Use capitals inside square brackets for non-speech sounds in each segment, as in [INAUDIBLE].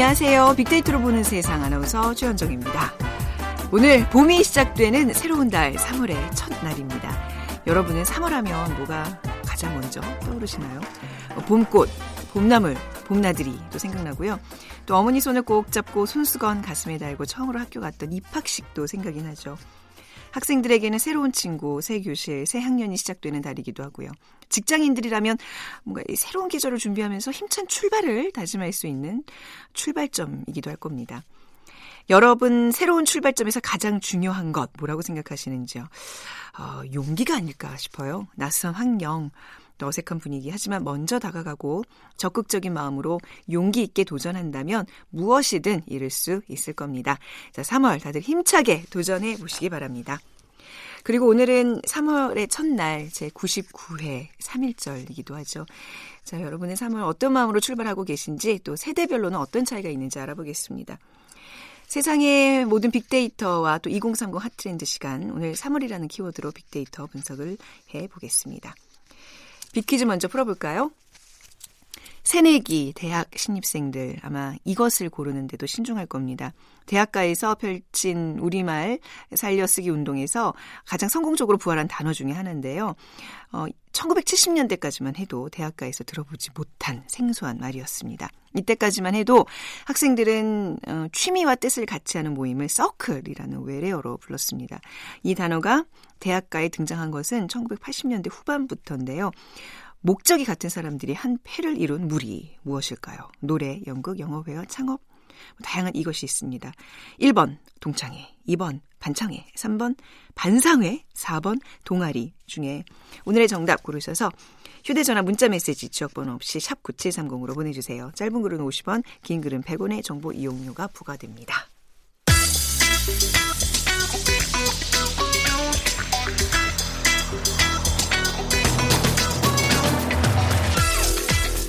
안녕하세요. 빅데이터로 보는 세상 아나운서 최현정입니다. 오늘 봄이 시작되는 새로운 달 3월의 첫 날입니다. 여러분은 3월 하면 뭐가 가장 먼저 떠오르시나요? 봄꽃, 봄나물, 봄나들이도 생각나고요. 또 어머니 손을 꼭 잡고 손수건 가슴에 달고 처음으로 학교 갔던 입학식도 생각이 나죠. 학생들에게는 새로운 친구, 새 교실, 새 학년이 시작되는 달이기도 하고요. 직장인들이라면 뭔가 새로운 계절을 준비하면서 힘찬 출발을 다짐할 수 있는 출발점이기도 할 겁니다. 여러분 새로운 출발점에서 가장 중요한 것 뭐라고 생각하시는지요? 어, 용기가 아닐까 싶어요. 낯선 환경, 또 어색한 분위기 하지만 먼저 다가가고 적극적인 마음으로 용기 있게 도전한다면 무엇이든 이룰 수 있을 겁니다. 자, 3월 다들 힘차게 도전해 보시기 바랍니다. 그리고 오늘은 3월의 첫날 제 99회 3일절이기도 하죠. 자, 여러분의 3월 어떤 마음으로 출발하고 계신지 또 세대별로는 어떤 차이가 있는지 알아보겠습니다. 세상의 모든 빅데이터와 또 2030 핫트렌드 시간 오늘 3월이라는 키워드로 빅데이터 분석을 해 보겠습니다. 빅퀴즈 먼저 풀어볼까요? 새내기 대학 신입생들 아마 이것을 고르는데도 신중할 겁니다. 대학가에서 펼친 우리말 살려쓰기 운동에서 가장 성공적으로 부활한 단어 중에 하나인데요. 어, 1970년대까지만 해도 대학가에서 들어보지 못한 생소한 말이었습니다. 이때까지만 해도 학생들은 어, 취미와 뜻을 같이 하는 모임을 서클이라는 외래어로 불렀습니다. 이 단어가 대학가에 등장한 것은 1980년대 후반부터인데요. 목적이 같은 사람들이 한 패를 이룬 무리 무엇일까요? 노래, 연극, 영어 회화, 창업 뭐 다양한 이것이 있습니다. 1번 동창회, 2번 반창회, 3번 반상회, 4번 동아리 중에 오늘의 정답 고르셔서 휴대전화 문자메시지 지역번호 없이 샵 9730으로 보내주세요. 짧은 글은 50원, 긴 글은 100원의 정보 이용료가 부과됩니다.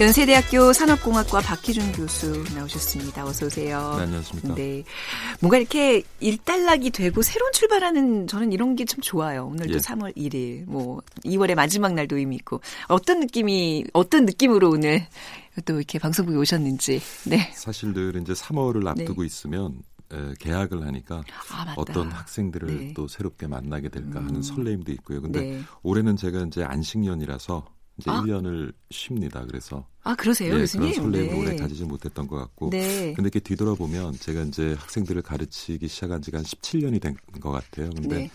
연세대학교 산업공학과 박희준 교수 나오셨습니다. 어서 오세요. 네, 안녕하십니까. 네. 뭔가 이렇게 일단락이 되고 새로운 출발하는 저는 이런 게 참 좋아요. 오늘도 예. 3월 1일, 뭐 2월의 마지막 날도 의미 있고 어떤 느낌이 어떤 느낌으로 오늘 또 이렇게 방송국에 오셨는지. 네. 사실 늘 이제 3월을 앞두고 네. 있으면 에, 계약을 하니까 아, 어떤 학생들을 네. 또 새롭게 만나게 될까 하는 음. 설레임도 있고요. 근데 네. 올해는 제가 이제 안식년이라서 이제 아? 1년을 쉽니다. 그래서 아 그러세요, 예, 교수님? 그런 설렘을 네. 오래 가지지 못했던 것 같고. 네. 근데 이렇게 뒤돌아보면 제가 이제 학생들을 가르치기 시작한 지가 한 17년이 된 것 같아요. 근데 네.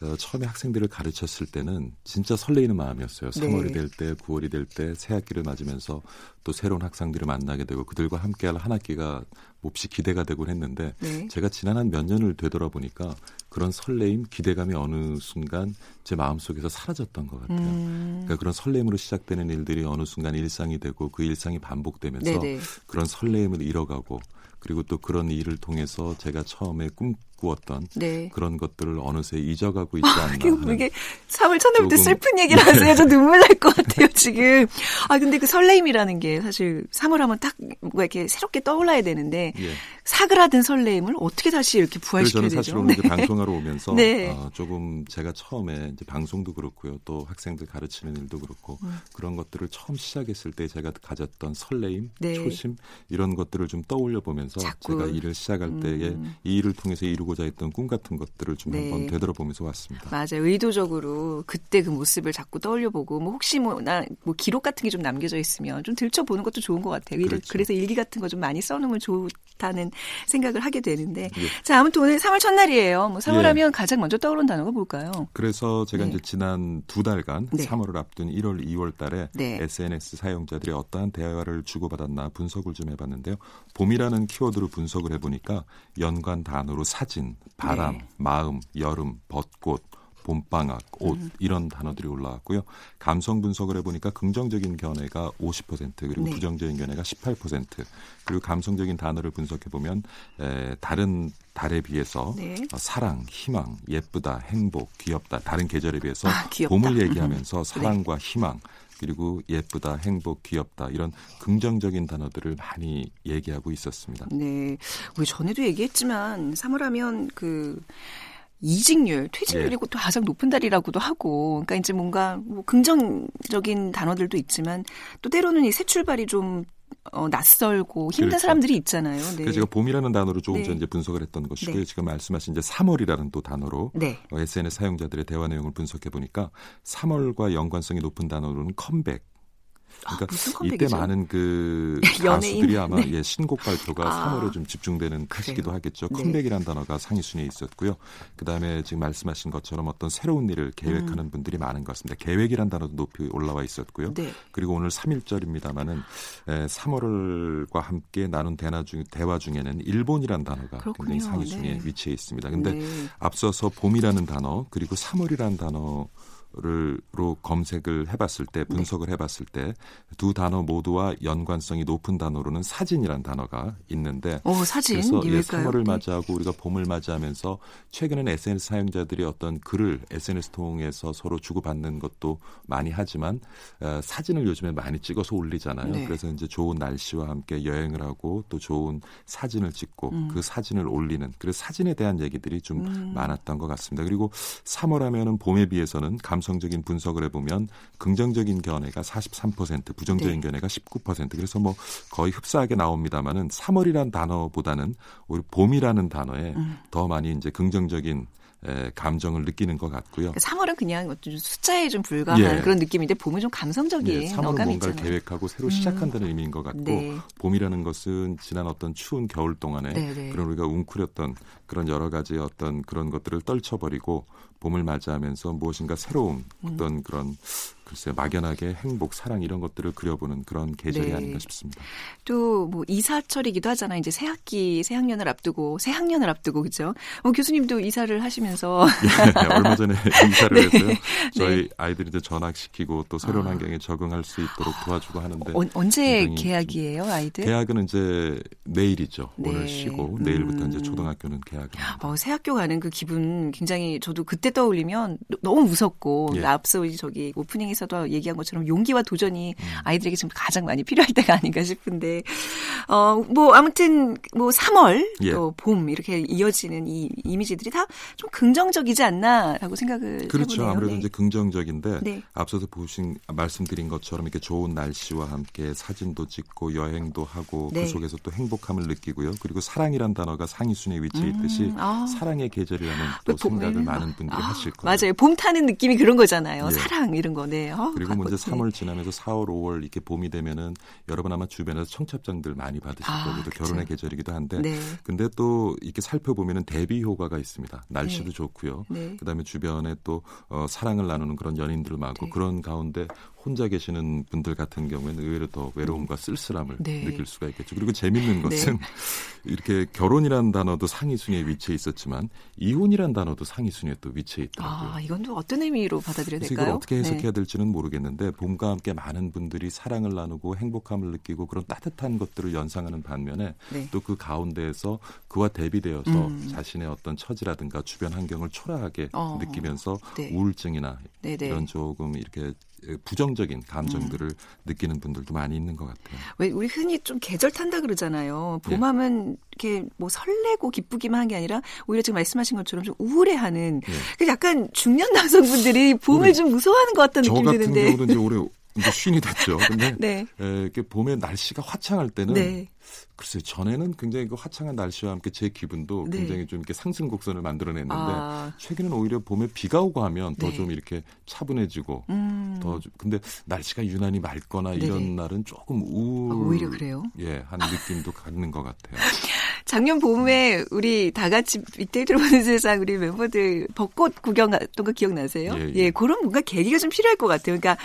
어, 처음에 학생들을 가르쳤을 때는 진짜 설레이는 마음이었어요. 3월이 될 때, 9월이 될 때 새 학기를 맞으면서 또 새로운 학생들을 만나게 되고 그들과 함께할 한 학기가 몹시 기대가 되곤 했는데 네. 제가 지난 한 몇 년을 되돌아보니까 그런 설레임, 기대감이 어느 순간 제 마음속에서 사라졌던 것 같아요. 음. 그러니까 그런 설레임으로 시작되는 일들이 어느 순간 일상이 되고 그 일상이 반복되면서 네네. 그런 설레임을 잃어가고 그리고 또 그런 일을 통해서 제가 처음에 꿈 꾸었던 네. 그런 것들을 어느새 잊어가고 있지 않나. 아, 이게 3월 첫날부터 슬픈 얘기를 하세요. 저 눈물 날 것 같아요, 지금. 아, 근데 그 설레임이라는 게 사실 3월 하면 딱 뭔가 이렇게 새롭게 떠올라야 되는데 예. 사그라든 설레임을 어떻게 다시 이렇게 부활시켜야 되죠? 저는 사실 오늘 네. 방송하러 오면서 [LAUGHS] 네. 어, 조금 제가 처음에 이제 방송도 그렇고요. 또 학생들 가르치는 일도 그렇고 음. 그런 것들을 처음 시작했을 때 제가 가졌던 설레임, 네. 초심 이런 것들을 좀 떠올려 보면서 제가 일을 시작할 음. 때에 이 일을 통해서 이루고 이루고자 했던 꿈 같은 것들을 좀 네. 한번 되돌아보면서 왔습니다. 맞아요. 의도적으로 그때 그 모습을 자꾸 떠올려보고 뭐 혹시 뭐 나뭐 뭐 기록 같은 게 좀 남겨져 있으면 좀 들춰보는 것도 좋은 것 같아요. 그렇죠. 그래서 일기 같은 거 좀 많이 써놓으면 좋다는 생각을 하게 되는데 예. 자 아무튼 오늘 3월 첫날이에요. 뭐 3월 예. 하면 가장 먼저 떠오르는 단어가 뭘까요? 그래서 제가 네. 이제 지난 두 달간 네. 3월을 앞둔 1월, 2월 달에 네. SNS 사용자들이 어떠한 대화를 주고받았나 분석을 좀 해봤는데요. 봄이라는 키워드로 분석을 해보니까 연관 단어로 사진 사진, 바람, 네. 마음, 여름, 벚꽃, 봄방학, 옷 음. 이런 단어들이 올라왔고요. 감성 분석을 해보니까 긍정적인 견해가 50% 그리고 네. 부정적인 견해가 18% 그리고 감성적인 단어를 분석해 보면 다른 달에 비해서 네. 어, 사랑, 희망, 예쁘다, 행복, 귀엽다 다른 계절에 비해서 아, 봄을 얘기하면서 음. 사랑과 네. 희망 그리고 예쁘다, 행복, 귀엽다 이런 긍정적인 단어들을 많이 얘기하고 있었습니다. 네, 우리 전에도 얘기했지만 3월하면 그 이직률, 퇴직률이 예. 또 가장 높은 달이라고도 하고, 그러니까 이제 뭔가 뭐 긍정적인 단어들도 있지만 또 때로는 이 새 출발이 좀 어, 낯설고 힘든 그렇죠. 사람들이 있잖아요. 네. 그래서 제가 봄이라는 단어로 조금 네. 전에 분석을 했던 것이고요. 네. 지금 말씀하신 이제 3월이라는 또 단어로 네. 어, SNS 사용자들의 대화 내용을 분석해 보니까 3월과 연관성이 높은 단어로는 컴백, 그러니까 아, 이때 많은 그 [LAUGHS] 가수들이 아마 네. 예, 신곡 발표가 아. 3월에 좀 집중되는 탓이기도 하겠죠. 네. 컴백이라는 단어가 상위 순위에 있었고요. 그다음에 지금 말씀하신 것처럼 어떤 새로운 일을 계획하는 음. 분들이 많은 것 같습니다. 계획이라는 단어도 높이 올라와 있었고요. 네. 그리고 오늘 3일절입니다마는 3월과 함께 나눈 대화, 중, 대화 중에는 일본이라는 단어가 그렇군요. 굉장히 상위 순위에 네. 위치해 있습니다. 근데 네. 앞서서 봄이라는 단어 그리고 3월이라는 단어 를,로 검색을 해봤을 때 분석을 네. 해봤을 때 두 단어 모두와 연관성이 높은 단어로는 사진이란 단어가 있는데 오, 사진? 그래서 예, 3월을 맞이하고 우리가 봄을 맞이하면서 최근에는 SNS 사용자들이 어떤 글을 SNS 통해서 서로 주고받는 것도 많이 하지만 어, 사진을 요즘에 많이 찍어서 올리잖아요. 네. 그래서 이제 좋은 날씨와 함께 여행을 하고 또 좋은 사진을 찍고 음. 그 사진을 올리는 그래서 사진에 대한 얘기들이 좀 음. 많았던 것 같습니다. 그리고 3월 하면은 봄에 비해서는 감성 감성적인 분석을 해보면 긍정적인 견해가 43%, 부정적인 네. 견해가 19%. 그래서 뭐 거의 흡사하게 나옵니다만은 3월이란 단어보다는 우리 봄이라는 단어에 음. 더 많이 이제 긍정적인 에, 감정을 느끼는 것 같고요. 3월은 그냥 숫자에 좀 불과한 예. 그런 느낌인데 봄은 좀 감성적인 예, 3월은 뭔가를 있잖아요. 계획하고 새로 시작한다는 음. 의미인 것 같고 네. 봄이라는 것은 지난 어떤 추운 겨울 동안에 네, 네. 그런 우리가 웅크렸던 그런 여러 가지 어떤 그런 것들을 떨쳐버리고 봄을 맞이하면서 무엇인가 새로운 음. 어떤 그런 글쎄 막연하게 행복, 사랑 이런 것들을 그려보는 그런 계절이 네. 아닌가 싶습니다. 또 뭐 이사철이기도 하잖아요. 이제 새 학기, 새 학년을 앞두고 새 학년을 앞두고 그죠? 어, 교수님도 이사를 하시면서 [LAUGHS] 예, 얼마 전에 [LAUGHS] 이사를 네. 했어요. 저희 네. 아이들이 이제 전학시키고 또 새로운 아. 환경에 적응할 수 있도록 도와주고 하는데 어, 언제 계약이에요, 아이들? 계약은 이제 내일이죠. 네. 오늘 쉬고 내일부터 음. 이제 초등학교는 계약을. 어, 새 학교 가는 그 기분 굉장히 저도 그때 떠올리면 너무 무섭고 예. 앞서 저기 오프닝에 에서도 얘기한 것처럼 용기와 도전이 음. 아이들에게 지금 가장 많이 필요할 때가 아닌가 싶은데 어 뭐 아무튼 뭐 3월 예. 또봄 이렇게 이어지는 이 이미지들이 다 좀 긍정적이지 않나라고 생각을 그렇죠. 해보네요. 아무래도 네. 이제 긍정적인데 네. 앞서서 보신 말씀드린 것처럼 이렇게 좋은 날씨와 함께 사진도 찍고 여행도 하고 그 네. 그 속에서 또 행복함을 느끼고요. 그리고 사랑이란 단어가 상위 순위에 위치해 있듯이 음, 아. 사랑의 계절이라는 또 생각을 많은 분들이 아, 하실 거예요. 맞아요. 봄 타는 느낌이 그런 거잖아요. 예. 사랑 이런 거. 네. 어, 그리고 먼저 3월 지나면서 4월, 5월 이렇게 봄이 되면은 여러분 아마 주변에서 청첩장들 많이 받으실 아, 거고 또 결혼의 계절이기도 한데 네. 근데 또 이렇게 살펴보면은 대비 효과가 있습니다. 날씨도 네. 좋고요. 네. 그다음에 주변에 또 어, 사랑을 나누는 그런 연인들 많고 네. 그런 가운데 혼자 계시는 분들 같은 경우에는 의외로 더 외로움과 쓸쓸함을 네. 느낄 수가 있겠죠. 그리고 재밌는 [LAUGHS] 네. 것은 네. 이렇게 결혼이라는 단어도 상위 순위에 위치해 있었지만 이혼이라는 단어도 상위 순위에 또 위치해 있더라고요. 아, 이건 또 어떤 의미로 받아들여야 될까요? 이걸 어떻게 해석해야 네. 될지는 모르겠는데 봄과 함께 많은 분들이 사랑을 나누고 행복함을 느끼고 그런 따뜻한 것들을 연상하는 반면에 네. 또그 가운데에서 그와 대비되어서 음. 자신의 어떤 처지라든가 주변 환경을 초라하게 어. 느끼면서 네. 우울증이나 네, 이런 조금 이렇게 부정적인 감정들을 음. 느끼는 분들도 많이 있는 것 같아요. 왜 우리 흔히 좀 계절 탄다 그러잖아요. 봄하면 예. 이렇게 뭐 설레고 기쁘기만 한 게 아니라 오히려 지금 말씀하신 것처럼 좀 우울해하는 예. 약간 중년 남성분들이 봄을 좀 무서워하는 것 같다는 느낌이 드는데. 저 같은 경우도 이제 올해 이제 쉰이 됐죠. 근데 [LAUGHS] 네. 에, 이렇게 봄에 날씨가 화창할 때는 네. 글쎄요, 전에는 굉장히 그 화창한 날씨와 함께 제 기분도 네. 굉장히 좀 이렇게 상승 곡선을 만들어냈는데 아. 최근에는 오히려 봄에 비가 오고 하면 더좀 네. 이렇게 차분해지고 음. 더 근데 날씨가 유난히 맑거나 네네. 이런 날은 조금 우울 아, 오히려 그래요? 예, 한 느낌도 갖는 것 같아요. [LAUGHS] 작년 봄에 우리 다 같이 이때 들어보는 [LAUGHS] 세상 우리 멤버들 벚꽃 구경 갔던 거 기억나세요? 예, 예. 예, 그런 뭔가 계기가 좀 필요할 것 같아요. 그러니까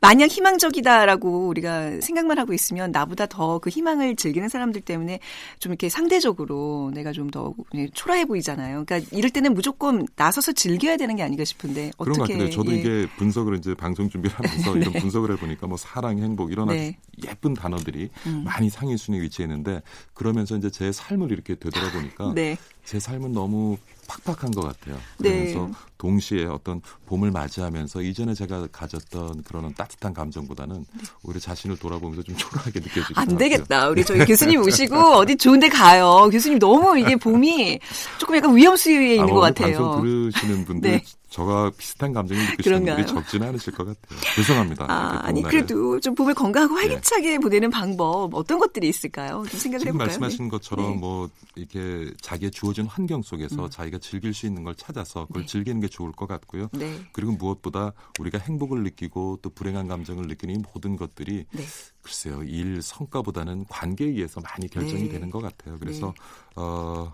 마냥 희망적이다라고 우리가 생각만 하고 있으면 나보다 더 그 희망을 즐기는 사람들 때문에 좀 이렇게 상대적으로 내가 좀 더 초라해 보이잖아요. 그러니까 이럴 때는 무조건 나서서 즐겨야 되는 게 아닌가 싶은데 어떻게? 그런 것 같아요. 저도 예. 이게 분석을 이제 방송 준비를 하면서 [LAUGHS] 네. 이런 분석을 해보니까 뭐 사랑, 행복 이런 네. 예쁜 단어들이 음. 많이 상위 순위에 위치했는데 그러면서 이제 제 삶을 이렇게 되돌아보니까 네. 제 삶은 너무 팍팍한 것 같아요. 네. 그래서 네. 동시에 어떤 봄을 맞이하면서 이전에 제가 가졌던 그런 따뜻한 감정보다는 네. 오히려 자신을 돌아보면서 좀 초라하게 느껴지고 안 되겠다. 우리 저희 [LAUGHS] 교수님 오시고 어디 좋은데 가요. 교수님 너무 이게 봄이 조금 약간 위험 수위에 있는 아, 것 같아요. 방송 들으시는 분들 네. 저와 비슷한 감정을 느끼시는 분들이 적지는 않으실 것 같아요. 죄송합니다. 아, 아니 그래도 좀 봄을 건강하고 네. 활기차게 네. 보내는 방법 어떤 것들이 있을까요? 좀 생각을 해볼까요? 말씀하신 네. 것처럼 네. 뭐 이렇게 자기의 주어진 환경 속에서 음. 자기가 즐길 수 있는 걸 찾아서 그걸 네. 즐기는 게 좋을 것 같고요. 네. 그리고 무엇보다 우리가 행복을 느끼고 또 불행한 감정을 느끼는 이 모든 것들이 글쎄요 일 성과보다는 관계에 의해서 많이 결정이 되는 것 같아요. 그래서 어.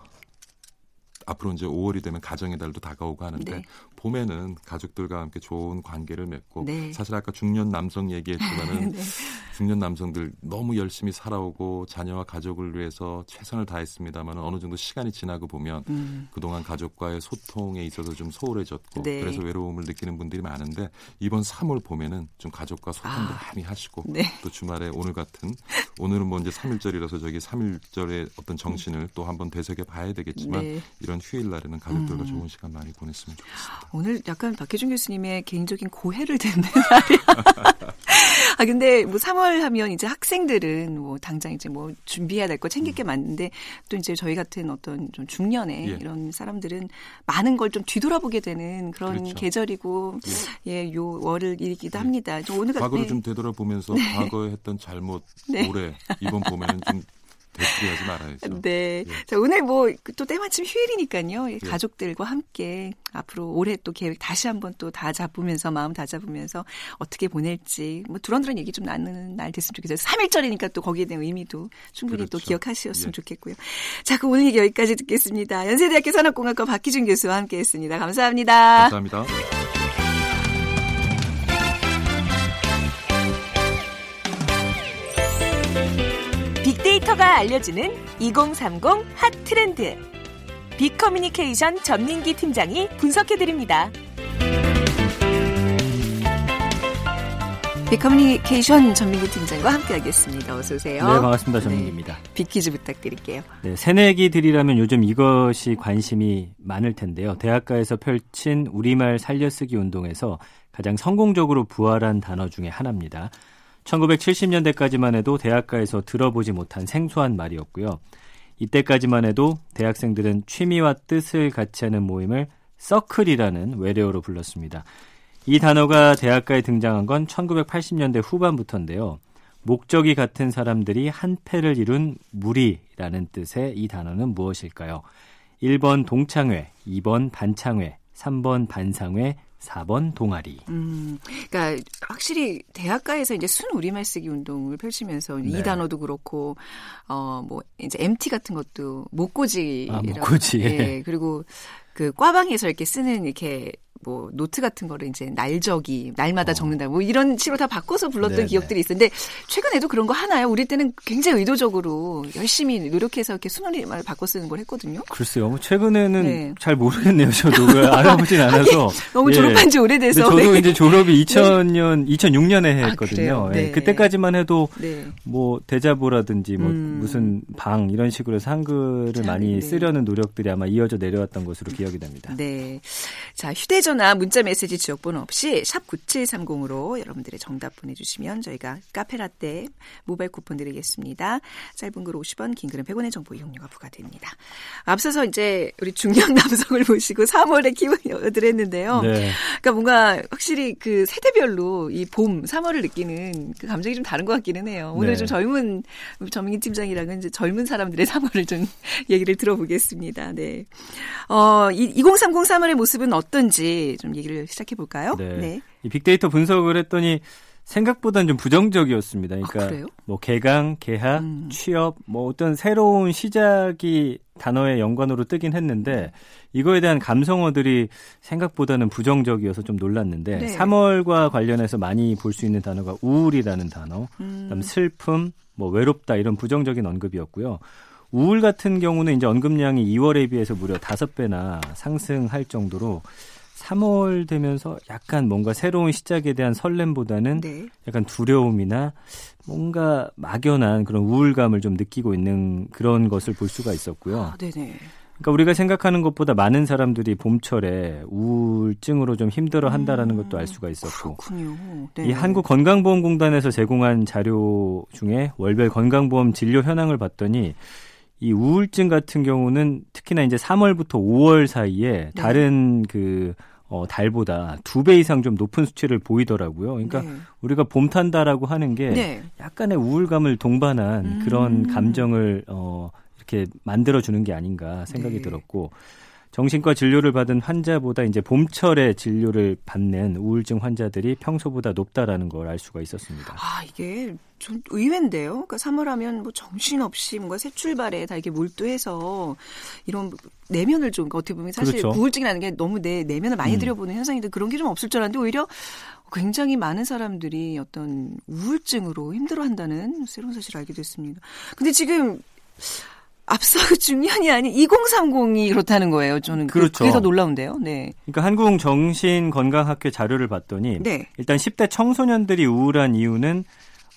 앞으로 이제 5월이 되면 가정의 달도 다가오고 하는데 네. 봄에는 가족들과 함께 좋은 관계를 맺고 네. 사실 아까 중년 남성 얘기했지만은 [LAUGHS] 네. 중년 남성들 너무 열심히 살아오고 자녀와 가족을 위해서 최선을 다했습니다만 어느 정도 시간이 지나고 보면 음. 그동안 가족과의 소통에 있어서 좀 소홀해졌고 네. 그래서 외로움을 느끼는 분들이 많은데 이번 3월 봄에는 좀 가족과 소통도 아. 많이 하시고 네. 또 주말에 오늘 같은 오늘은 뭐 이제 3일절이라서 저기 3일절의 어떤 정신을 또 한번 되새겨 봐야 되겠지만 네. 이런 휴일 날에는 가족들과 음. 좋은 시간 많이 보냈으면 좋겠습니다. 오늘 약간 박혜준 교수님의 개인적인 고해를 듣는 [LAUGHS] 날이야. 아 근데 뭐 3월 하면 이제 학생들은 뭐 당장 이제 뭐 준비해야 될 거 챙길 게 음. 많은데 또 이제 저희 같은 어떤 좀 중년의 예. 이런 사람들은 많은 걸 좀 뒤돌아보게 되는 그런 그렇죠. 계절이고 예. 예, 요 월을 일기도 예. 합니다. 오늘 과거를 네. 좀 되돌아보면서 네. 과거에 했던 잘못 네. 올해 이번 봄에는 좀 대출하지 말아야죠. 네. 예. 자, 오늘 뭐 또 때마침 휴일이니까요. 예. 가족들과 함께 앞으로 올해 또 계획 다시 한번 또 다 잡으면서 마음 다 잡으면서 어떻게 보낼지 뭐 두런두런 얘기 좀 나누는 날 됐으면 좋겠어요. 3일절이니까 또 거기에 대한 의미도 충분히 그렇죠. 또 기억하셨으면 예. 좋겠고요. 자, 그 오늘 얘기 여기까지 듣겠습니다. 연세대학교 산업공학과 박희준 교수와 함께 했습니다. 감사합니다. 감사합니다. 빅데이터가 알려주는 2030 핫 트렌드. 빅커뮤니케이션 전민기 팀장이 분석해드립니다. 빅커뮤니케이션 전민기 팀장과 함께하겠습니다. 어서 오세요. 네, 반갑습니다. 전민기입니다. 네, 빅퀴즈 부탁드릴게요. 네, 새내기들이라면 요즘 이것이 관심이 많을 텐데요. 대학가에서 펼친 우리말 살려쓰기 운동에서 가장 성공적으로 부활한 단어 중에 하나입니다. 1970년대까지만 해도 대학가에서 들어보지 못한 생소한 말이었고요. 이때까지만 해도 대학생들은 취미와 뜻을 같이 하는 모임을 서클이라는 외래어로 불렀습니다. 이 단어가 대학가에 등장한 건 1980년대 후반부터인데요. 목적이 같은 사람들이 한 패를 이룬 무리라는 뜻의 이 단어는 무엇일까요? 1번 동창회, 2번 반창회, 3번 반상회, 4번 동아리. 음, 그러니까 확실히 대학가에서 이제 순 우리말 쓰기 운동을 펼치면서 네. 이 단어도 그렇고 어뭐 이제 MT 같은 것도 모꼬지라고. 아, 모꼬지. 예. 그리고 그 꽈방에서 이렇게 쓰는 이렇게 뭐 노트 같은 거를 이제 날적이 날마다 어. 적는다 뭐 이런 식으로 다 바꿔서 불렀던 네네. 기억들이 있었는데 최근에도 그런 거 하나요? 우리 때는 굉장히 의도적으로 열심히 노력해서 이렇게 순우리말을 바꿔 쓰는 걸 했거든요. 글쎄요. 뭐 최근에는 네. 잘 모르겠네요. 저도 알아보진 [LAUGHS] 않아서 너무 졸업한 지 예. 오래돼서 저도 네. 이제 졸업이 2000년 2006년에 했거든요. 아, 네. 그때까지만 해도 네. 뭐 대자보라든지 뭐 음. 무슨 방 이런 식으로 해서 한글을 자, 많이 네. 쓰려는 노력들이 아마 이어져 내려왔던 것으로 기억이 됩니다. 네. 자, 휴대전 휴대 전화, 문자 메시지 지역번호 없이 샵 9730으로 여러분들의 정답 보내주시면 저희가 카페라떼 모바일 쿠폰 드리겠습니다. 짧은 글 50원, 긴 글은 100원의 정보 이용료가 부과됩니다. 앞서서 이제 우리 중년 [LAUGHS] 남성을 모시고 3월에 키워드를 했는데요. 네. 그러니까 뭔가 확실히 그 세대별로 이 봄, 3월을 느끼는 그 감정이 좀 다른 것 같기는 해요. 오늘 네. 좀 젊은 전민기 팀장이랑은 이제 젊은 사람들의 [LAUGHS] 3월을 좀 얘기를 들어보겠습니다. 네. 어, 2030 3월의 모습은 어떤지 좀 얘기를 시작해 볼까요? 네. 네. 이 빅데이터 분석을 했더니 생각보다는 좀 부정적이었습니다. 그러니까 아, 뭐 개강, 개학, 음. 취업, 뭐 어떤 새로운 시작이 단어의 연관으로 뜨긴 했는데 이거에 대한 감성어들이 생각보다는 부정적이어서 좀 놀랐는데 네. 3월과 관련해서 많이 볼 수 있는 단어가 우울이라는 단어, 음. 그다음 슬픔, 뭐 외롭다 이런 부정적인 언급이었고요. 우울 같은 경우는 이제 언급량이 2월에 비해서 무려 5배나 상승할 정도로 3월 되면서 약간 뭔가 새로운 시작에 대한 설렘보다는 네. 약간 두려움이나 뭔가 막연한 그런 우울감을 좀 느끼고 있는 그런 것을 볼 수가 있었고요. 아, 네네. 그러니까 우리가 생각하는 것보다 많은 사람들이 봄철에 우울증으로 좀 힘들어 한다라는 음, 것도 알 수가 있었고. 그렇군요. 네. 이 한국 건강보험공단에서 제공한 자료 중에 월별 건강보험 진료 현황을 봤더니 이 우울증 같은 경우는 특히나 이제 3월부터 5월 사이에 네. 다른 그 어, 달보다 두 배 이상 좀 높은 수치를 보이더라고요. 그러니까 네. 우리가 봄 탄다라고 하는 게 네. 약간의 우울감을 동반한 음. 그런 감정을 어, 이렇게 만들어주는 게 아닌가 생각이 네. 들었고 정신과 진료를 받은 환자보다 이제 봄철에 진료를 받는 우울증 환자들이 평소보다 높다라는 걸 알 수가 있었습니다. 아, 이게 좀 의외인데요. 그러니까 3월 하면 뭐 정신없이 뭔가 새 출발에 다 이렇게 몰두해서 이런 내면을 좀 어떻게 보면 사실 그렇죠. 우울증이라는 게 너무 내 내면을 많이 음. 들여보는 현상인데 그런 게 좀 없을 줄 알았는데 오히려 굉장히 많은 사람들이 어떤 우울증으로 힘들어한다는 새로운 사실을 알게 됐습니다. 근데 지금 앞서 [LAUGHS] 중년이 아닌 2030이 그렇다는 거예요. 저는 그, 그렇죠. 그게 더 놀라운데요. 네. 그러니까 한국 정신건강학회 자료를 봤더니 네. 일단 10대 청소년들이 우울한 이유는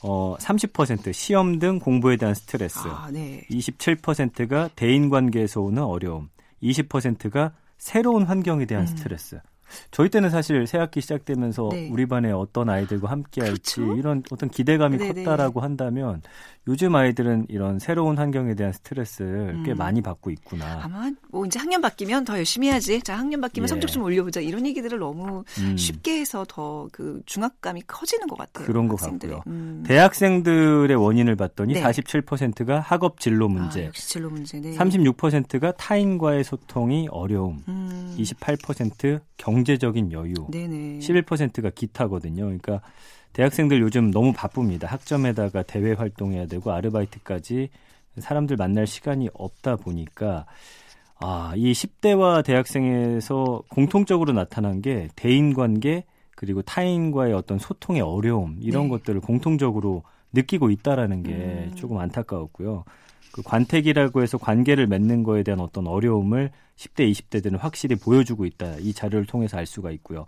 어, 30% 시험 등 공부에 대한 스트레스, 아, 네. 27%가 대인 관계에서 오는 어려움, 20%가 새로운 환경에 대한 음. 스트레스. 저희 때는 사실 새 학기 시작되면서 네. 우리 반에 어떤 아이들과 함께 할지 그렇죠? 이런 어떤 기대감이 네네. 컸다라고 한다면 요즘 아이들은 이런 새로운 환경에 대한 스트레스를 음. 꽤 많이 받고 있구나. 아마 뭐 이제 학년 바뀌면 더 열심히 해야지. 자, 학년 바뀌면 예. 성적 좀 올려보자. 이런 얘기들을 너무 음. 쉽게 해서 더 그 중압감이 커지는 것 같아요. 그런 것 학생들의. 같고요. 음. 대학생들의 원인을 봤더니 네. 47%가 학업 진로 문제, 아, 역시 진로 문제. 네. 36%가 타인과의 소통이 어려움, 음. 28% 경제 적인 여유, 네네. 11%가 기타거든요. 그러니까 대학생들 요즘 너무 바쁩니다. 학점에다가 대외 활동해야 되고 아르바이트까지 사람들 만날 시간이 없다 보니까 아, 이 10대와 대학생에서 공통적으로 나타난 게 대인 관계 그리고 타인과의 어떤 소통의 어려움 이런 네. 것들을 공통적으로 느끼고 있다라는 게 음. 조금 안타까웠고요. 그 관택이라고 해서 관계를 맺는 거에 대한 어떤 어려움을 10대, 20대들은 확실히 보여주고 있다. 이 자료를 통해서 알 수가 있고요.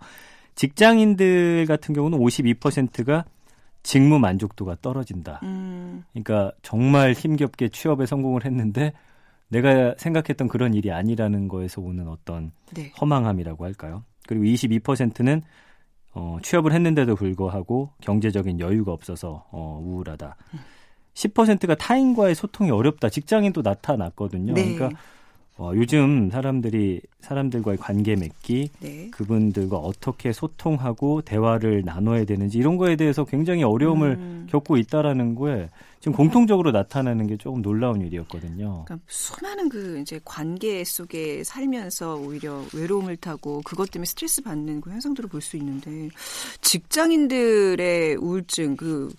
직장인들 같은 경우는 52%가 직무 만족도가 떨어진다. 음. 그러니까 정말 힘겹게 취업에 성공을 했는데 내가 생각했던 그런 일이 아니라는 거에서 오는 어떤 네. 허망함이라고 할까요? 그리고 22%는 어, 취업을 했는데도 불구하고 경제적인 여유가 없어서 어, 우울하다. 음. 10%가 타인과의 소통이 어렵다. 직장인도 나타났거든요. 네. 그러니까 어, 요즘 사람들이 사람들과의 관계 맺기, 네. 그분들과 어떻게 소통하고 대화를 나눠야 되는지 이런 거에 대해서 굉장히 어려움을 음. 겪고 있다라는 거에 지금 공통적으로 나타나는 게 조금 놀라운 일이었거든요. 그러니까 수많은 그 이제 관계 속에 살면서 오히려 외로움을 타고 그것 때문에 스트레스 받는 그 현상들을 볼 수 있는데 직장인들의 우울증 그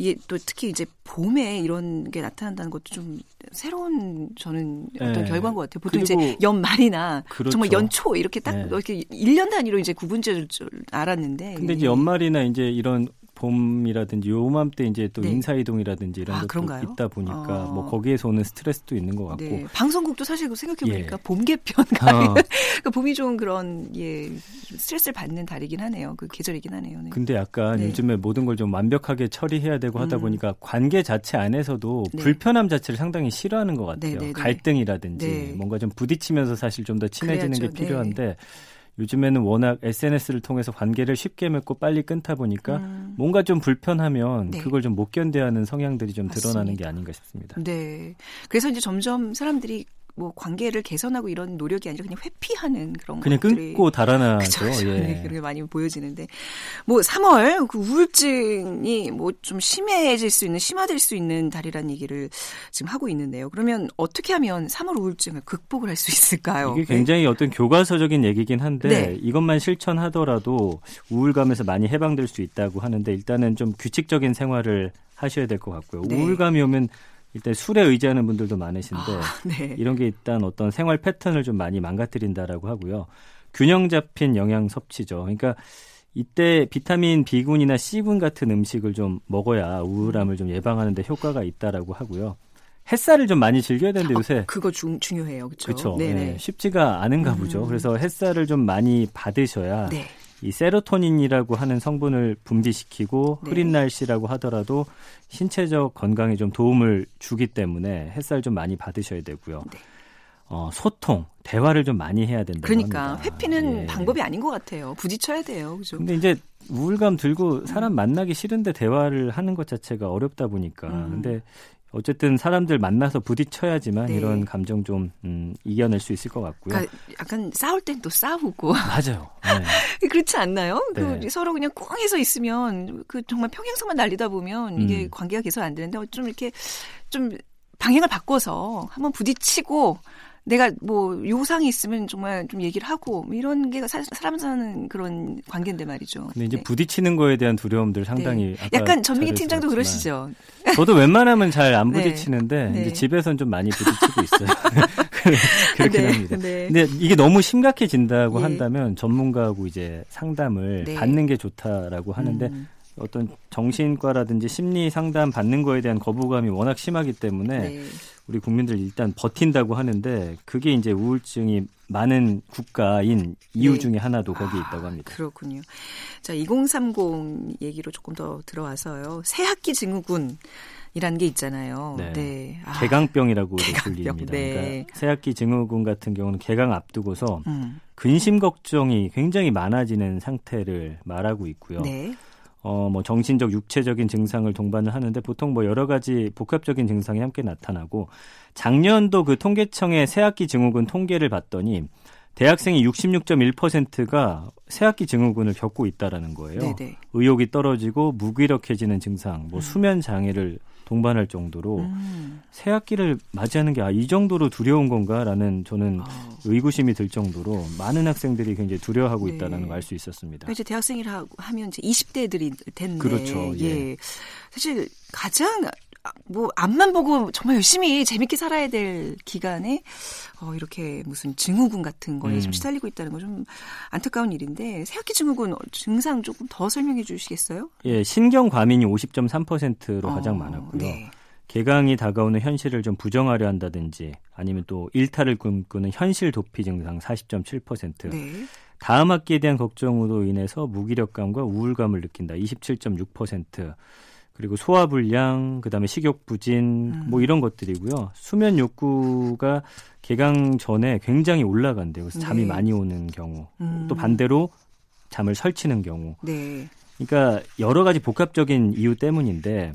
이게 또 특히 이제 봄에 이런 게 나타난다는 것도 좀 새로운 저는 어떤 네. 결과인 것 같아요. 보통 이제 연말이나 그렇죠. 정말 연초 이렇게 딱 네. 이렇게 1년 단위로 이제 줄 알았는데. 근데 이제 연말이나 이제 이런 봄이라든지 요맘때 이제 또 네. 인사이동이라든지 이런 아, 것도 그런가요? 있다 보니까 어. 뭐 거기에서 오는 스트레스도 있는 것 같고 네. 방송국도 사실 생각해 보니까 예. 봄 개편 어. 그 봄이 좀 그런 예 스트레스를 받는 달이긴 하네요. 그 계절이긴 하네요. 네. 근데 약간 네. 요즘에 모든 걸 좀 완벽하게 처리해야 되고 하다 음. 보니까 관계 자체 안에서도 네. 불편함 자체를 상당히 싫어하는 것 같아요. 네, 네, 갈등이라든지 뭔가 좀 부딪히면서 사실 좀 더 친해지는 그래야죠. 게 필요한데. 요즘에는 워낙 SNS를 통해서 관계를 쉽게 맺고 빨리 끊다 보니까 음. 뭔가 좀 불편하면 네. 그걸 좀 못 견뎌하는 성향들이 좀 드러나는 맞습니다. 게 아닌가 싶습니다. 네. 그래서 이제 점점 사람들이 뭐 관계를 개선하고 이런 노력이 아니라 그냥 회피하는 그런 그냥 것들이 끊고 달아나죠. 예. 네, 그런 게 많이 보여지는데 뭐 3월 그 우울증이 뭐 좀 심해질 수 있는 심화될 수 있는 달이라는 얘기를 지금 하고 있는데요. 그러면 어떻게 하면 3월 우울증을 극복을 할 수 있을까요? 이게 굉장히 네. 어떤 교과서적인 얘기긴 한데 네. 이것만 실천하더라도 우울감에서 많이 해방될 수 있다고 하는데 일단은 좀 규칙적인 생활을 하셔야 될 것 같고요. 네. 우울감이 오면 일단 술에 의지하는 분들도 많으신데 아, 네. 이런 게 일단 어떤 생활 패턴을 좀 많이 망가뜨린다라고 하고요. 균형 잡힌 영양 섭취죠. 그러니까 이때 비타민 B군이나 C군 같은 음식을 좀 먹어야 우울함을 좀 예방하는 데 효과가 있다라고 하고요. 햇살을 좀 많이 즐겨야 되는데 요새 어, 그거 중, 중요해요. 그렇죠. 네, 쉽지가 않은가 음. 보죠. 그래서 햇살을 좀 많이 받으셔야 네. 이 세로토닌이라고 하는 성분을 분비시키고 네. 흐린 날씨라고 하더라도 신체적 건강에 좀 도움을 주기 때문에 햇살 좀 많이 받으셔야 되고요. 네. 어, 소통, 대화를 좀 많이 해야 된다. 그러니까 합니다. 회피는 예. 방법이 아닌 것 같아요. 부딪혀야 돼요. 그죠? 근데 이제 우울감 들고 사람 만나기 싫은데 대화를 하는 것 자체가 어렵다 보니까. 음. 근데 어쨌든 사람들 만나서 부딪혀야지만 네. 이런 감정 좀 음, 이겨낼 수 있을 것 같고요. 그러니까 약간 싸울 땐 또 싸우고. [LAUGHS] 맞아요. 네. [LAUGHS] 그렇지 않나요? 그 네. 그 서로 그냥 꽁해서 있으면 그 정말 평행선만 날리다 보면 이게 음. 관계가 계속 안 되는데 좀 이렇게 좀 방향을 바꿔서 한번 부딪히고 내가 뭐 요상이 있으면 정말 좀 얘기를 하고 뭐 이런 게 사, 람 사는 그런 관계인데 말이죠. 근데 이제 네. 부딪히는 거에 대한 두려움들 상당히 네. 약간 전민기 팀장도 그러시죠. 저도 웬만하면 잘 안 [LAUGHS] 부딪히는데 네. 이제 집에선 좀 많이 부딪히고 있어요. [LAUGHS] 그렇긴 네. 합니다. 네. 근데 이게 너무 심각해진다고 예. 한다면 전문가하고 이제 상담을 네. 받는 게 좋다라고 하는데 음. 어떤 정신과라든지 심리 상담 받는 거에 대한 거부감이 워낙 심하기 때문에 네. 우리 국민들 일단 버틴다고 하는데 그게 이제 우울증이 많은 국가인 이유 네. 중에 하나도 거기에 있다고 합니다. 아, 그렇군요. 자, 2030 얘기로 조금 더 들어와서요. 새 학기 증후군 이라는 게 있잖아요. 네. 네. 아, 개강병이라고 불립니다. 네. 그러니까 새학기 증후군 같은 경우는 개강 앞두고서 음. 근심 걱정이 굉장히 많아지는 상태를 말하고 있고요. 네. 어, 뭐 정신적, 육체적인 증상을 동반을 하는데 보통 뭐 여러 가지 복합적인 증상이 함께 나타나고 작년도 그 통계청의 새학기 증후군 통계를 봤더니 대학생이 66.1%가 새학기 증후군을 겪고 있다라는 거예요. 네네. 의욕이 떨어지고 무기력해지는 증상, 뭐 음. 수면 장애를 동반할 정도로 음. 새 학기를 맞이하는 게 아, 이 정도로 두려운 건가라는 저는 어. 의구심이 들 정도로 많은 학생들이 굉장히 두려워하고 네. 있다는 걸 알 수 있었습니다. 그러니까 이제 대학생이라 하면 이제 20대들이 됐네. 그렇죠. 예. 예. 사실 가장 뭐 앞만 보고 정말 열심히 재밌게 살아야 될 기간에 어 이렇게 무슨 증후군 같은 거에 음. 좀 시달리고 있다는 건좀 안타까운 일인데 새학기 증후군 증상 조금 더 설명해 주시겠어요? 예, 신경 과민이 50.3%로 어, 가장 많았고요. 네. 개강이 다가오는 현실을 좀 부정하려 한다든지 아니면 또 일탈을 꿈꾸는 현실 도피 증상 40.7%. 네. 다음 학기에 대한 걱정으로 인해서 무기력감과 우울감을 느낀다 27.6%. 그리고 소화 불량, 그다음에 식욕 부진 음. 뭐 이런 것들이고요. 수면 욕구가 개강 전에 굉장히 올라간대요. 그래서 잠이 네. 많이 오는 경우. 음. 또 반대로 잠을 설치는 경우. 네. 그러니까 여러 가지 복합적인 이유 때문인데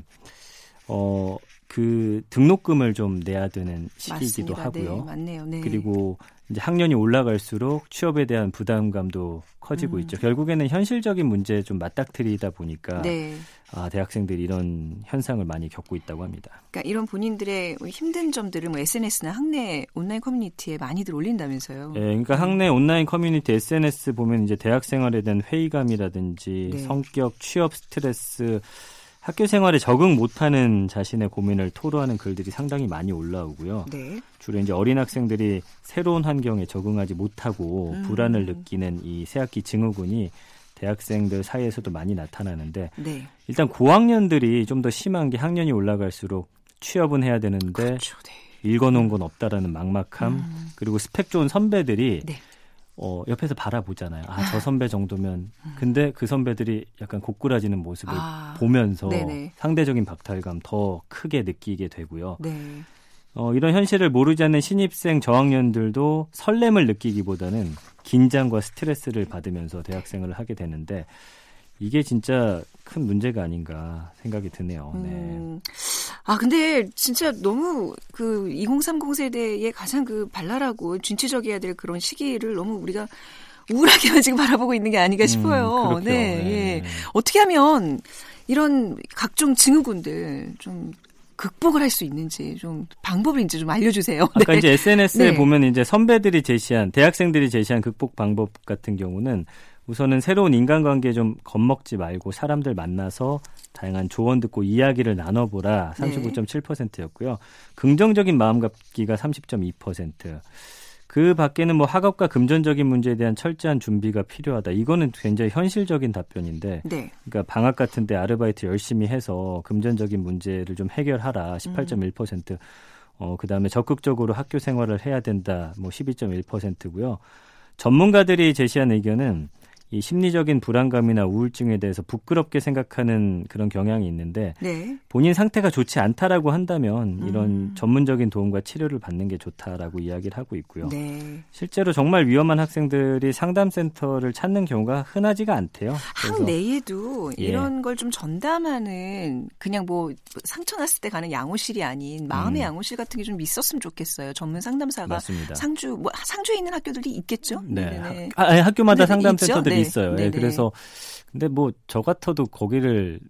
어, 그 등록금을 좀 내야 되는 시기이기도 맞습니다. 하고요. 네, 맞네요. 네. 그리고 이제 학년이 올라갈수록 취업에 대한 부담감도 커지고 음. 있죠. 결국에는 현실적인 문제에 좀 맞닥뜨리다 보니까 네. 아, 대학생들이 이런 현상을 많이 겪고 있다고 합니다. 그러니까 이런 본인들의 힘든 점들을 뭐 SNS나 학내 온라인 커뮤니티에 많이들 올린다면서요. 네, 그러니까 학내 온라인 커뮤니티 SNS 보면 이제 대학 생활에 대한 회의감이라든지 네. 성격, 취업 스트레스 학교 생활에 적응 못하는 자신의 고민을 토로하는 글들이 상당히 많이 올라오고요. 네. 주로 이제 어린 학생들이 새로운 환경에 적응하지 못하고 음. 불안을 느끼는 이 새학기 증후군이 대학생들 사이에서도 많이 나타나는데 네. 일단 고학년들이 좀 더 심한 게 학년이 올라갈수록 취업은 해야 되는데 그렇죠, 네. 읽어놓은 건 없다라는 막막함 음. 그리고 스펙 좋은 선배들이 네. 어, 옆에서 바라보잖아요. 아, 저 선배 정도면. 음. 근데 그 선배들이 약간 고꾸라지는 모습을 아, 보면서 네네. 상대적인 박탈감 더 크게 느끼게 되고요. 네. 어, 이런 현실을 모르지 않는 신입생 저학년들도 설렘을 느끼기보다는 긴장과 스트레스를 받으면서 대학생을 하게 되는데 이게 진짜 큰 문제가 아닌가 생각이 드네요. 네. 음, 아 근데 진짜 너무 그 2030 세대의 가장 그 발랄하고 진취적이어야 될 그런 시기를 너무 우리가 우울하게만 [LAUGHS] 지금 바라보고 있는 게 아닌가 음, 싶어요. 음, 네, 네, 예. 어떻게 하면 이런 각종 증후군들 좀 극복을 할 수 있는지 좀 방법을 이제 좀 알려주세요. [LAUGHS] 아까 네. 이제 SNS에 네. 보면 이제 선배들이 제시한 대학생들이 제시한 극복 방법 같은 경우는 우선은 새로운 인간관계에 좀 겁먹지 말고 사람들 만나서 다양한 조언 듣고 이야기를 나눠보라 39.7%였고요. 긍정적인 마음 갖기가 30.2%. 그 밖에는 뭐 학업과 금전적인 문제에 대한 철저한 준비가 필요하다. 이거는 굉장히 현실적인 답변인데, 네. 그러니까 방학 같은데 아르바이트 열심히 해서 금전적인 문제를 좀 해결하라. 18.1%. 음. 어, 그 다음에 적극적으로 학교 생활을 해야 된다. 뭐 12.1%고요. 전문가들이 제시한 의견은 이 심리적인 불안감이나 우울증에 대해서 부끄럽게 생각하는 그런 경향이 있는데 네. 본인 상태가 좋지 않다라고 한다면 이런 음. 전문적인 도움과 치료를 받는 게 좋다라고 이야기를 하고 있고요. 네. 실제로 정말 위험한 학생들이 상담센터를 찾는 경우가 흔하지가 않대요. 학 내에도 예. 이런 걸 좀 전담하는 그냥 뭐 상처 났을 때 가는 양호실이 아닌 마음의 음. 양호실 같은 게 좀 있었으면 좋겠어요. 전문 상담사가 맞습니다. 상주 뭐 상주에 있는 학교들이 있겠죠. 네. 네. 아, 학교마다 상담센터들이 네. 있어요. 네. 그래서 근데 뭐 저 같아도 거기를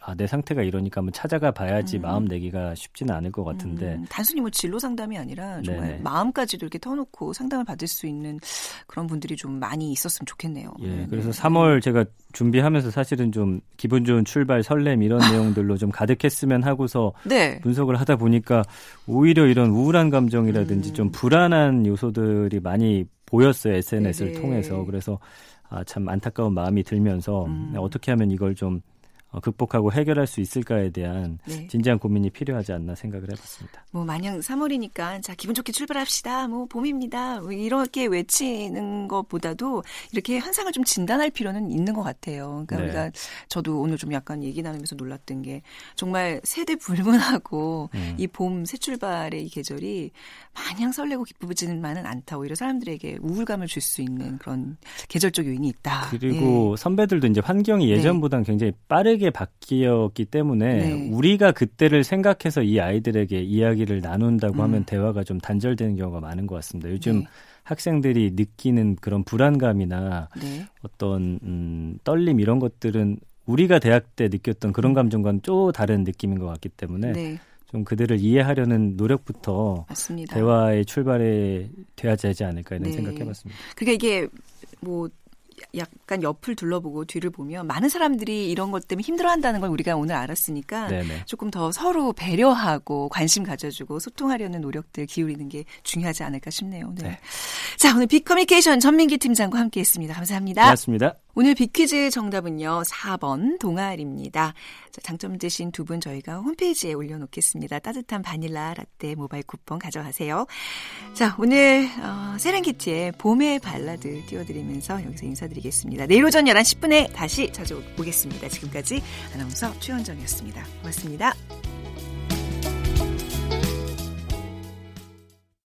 아, 내 상태가 이러니까 한번 찾아가 봐야지 음. 마음 내기가 쉽지는 않을 것 같은데. 음, 단순히 뭐 진로 상담이 아니라 정말 네네. 마음까지도 이렇게 터놓고 상담을 받을 수 있는 그런 분들이 좀 많이 있었으면 좋겠네요. 예, 네. 그래서 3월 제가 준비하면서 사실은 좀 기분 좋은 출발, 설렘 이런 [LAUGHS] 내용들로 좀 가득했으면 하고서 네. 분석을 하다 보니까 오히려 이런 우울한 감정이라든지 음. 좀 불안한 요소들이 많이 보였어요. SNS를 네네. 통해서. 그래서 아, 참 안타까운 마음이 들면서 음. 어떻게 하면 이걸 좀 어, 극복하고 해결할 수 있을까에 대한 네. 진지한 고민이 필요하지 않나 생각을 해봤습니다. 뭐 마냥 3월이니까 자 기분 좋게 출발합시다. 뭐 봄입니다. 뭐 이렇게 외치는 것보다도 이렇게 현상을 좀 진단할 필요는 있는 것 같아요. 그러니까 네. 우리가 저도 오늘 좀 약간 얘기 나누면서 놀랐던 게 정말 세대 불문하고 음. 이봄 새 출발의 이 계절이 마냥 설레고 기쁘지만은 않다. 오히려 사람들에게 우울감을 줄 수 있는 그런 계절적 요인이 있다. 그리고 예. 선배들도 이제 환경이 예전보다는 네. 굉장히 빠르게 바뀌었기 때문에 네. 우리가 그때를 생각해서 이 아이들에게 이야기를 나눈다고 음. 하면 대화가 좀 단절되는 경우가 많은 것 같습니다. 요즘 네. 학생들이 느끼는 그런 불안감이나 네. 어떤 음, 떨림 이런 것들은 우리가 대학 때 느꼈던 그런 음. 감정과는 또 다른 느낌인 것 같기 때문에 네. 좀 그들을 이해하려는 노력부터 맞습니다. 대화의 출발에 돼야 되지 않을까 이런 네. 생각해봤습니다. 그러니까 이게 뭐 약간 옆을 둘러보고 뒤를 보면 많은 사람들이 이런 것 때문에 힘들어한다는 걸 우리가 오늘 알았으니까 네네. 조금 더 서로 배려하고 관심 가져주고 소통하려는 노력들 기울이는 게 중요하지 않을까 싶네요. 네. 네. 자 오늘 빅커뮤니케이션 전민기 팀장과 함께했습니다. 감사합니다. 고맙습니다. 오늘 빅퀴즈 정답은요 4번 동아리입니다. 당첨되신 두 분 저희가 홈페이지에 올려놓겠습니다. 따뜻한 바닐라 라떼 모바일 쿠폰 가져가세요. 자 오늘 어, 세렝게티의 봄의 발라드 띄워드리면서 여기서 인사드리겠습니다. 내일 오전 11시 10분에 다시 찾아오겠습니다. 지금까지 아나운서 최원정이었습니다. 고맙습니다.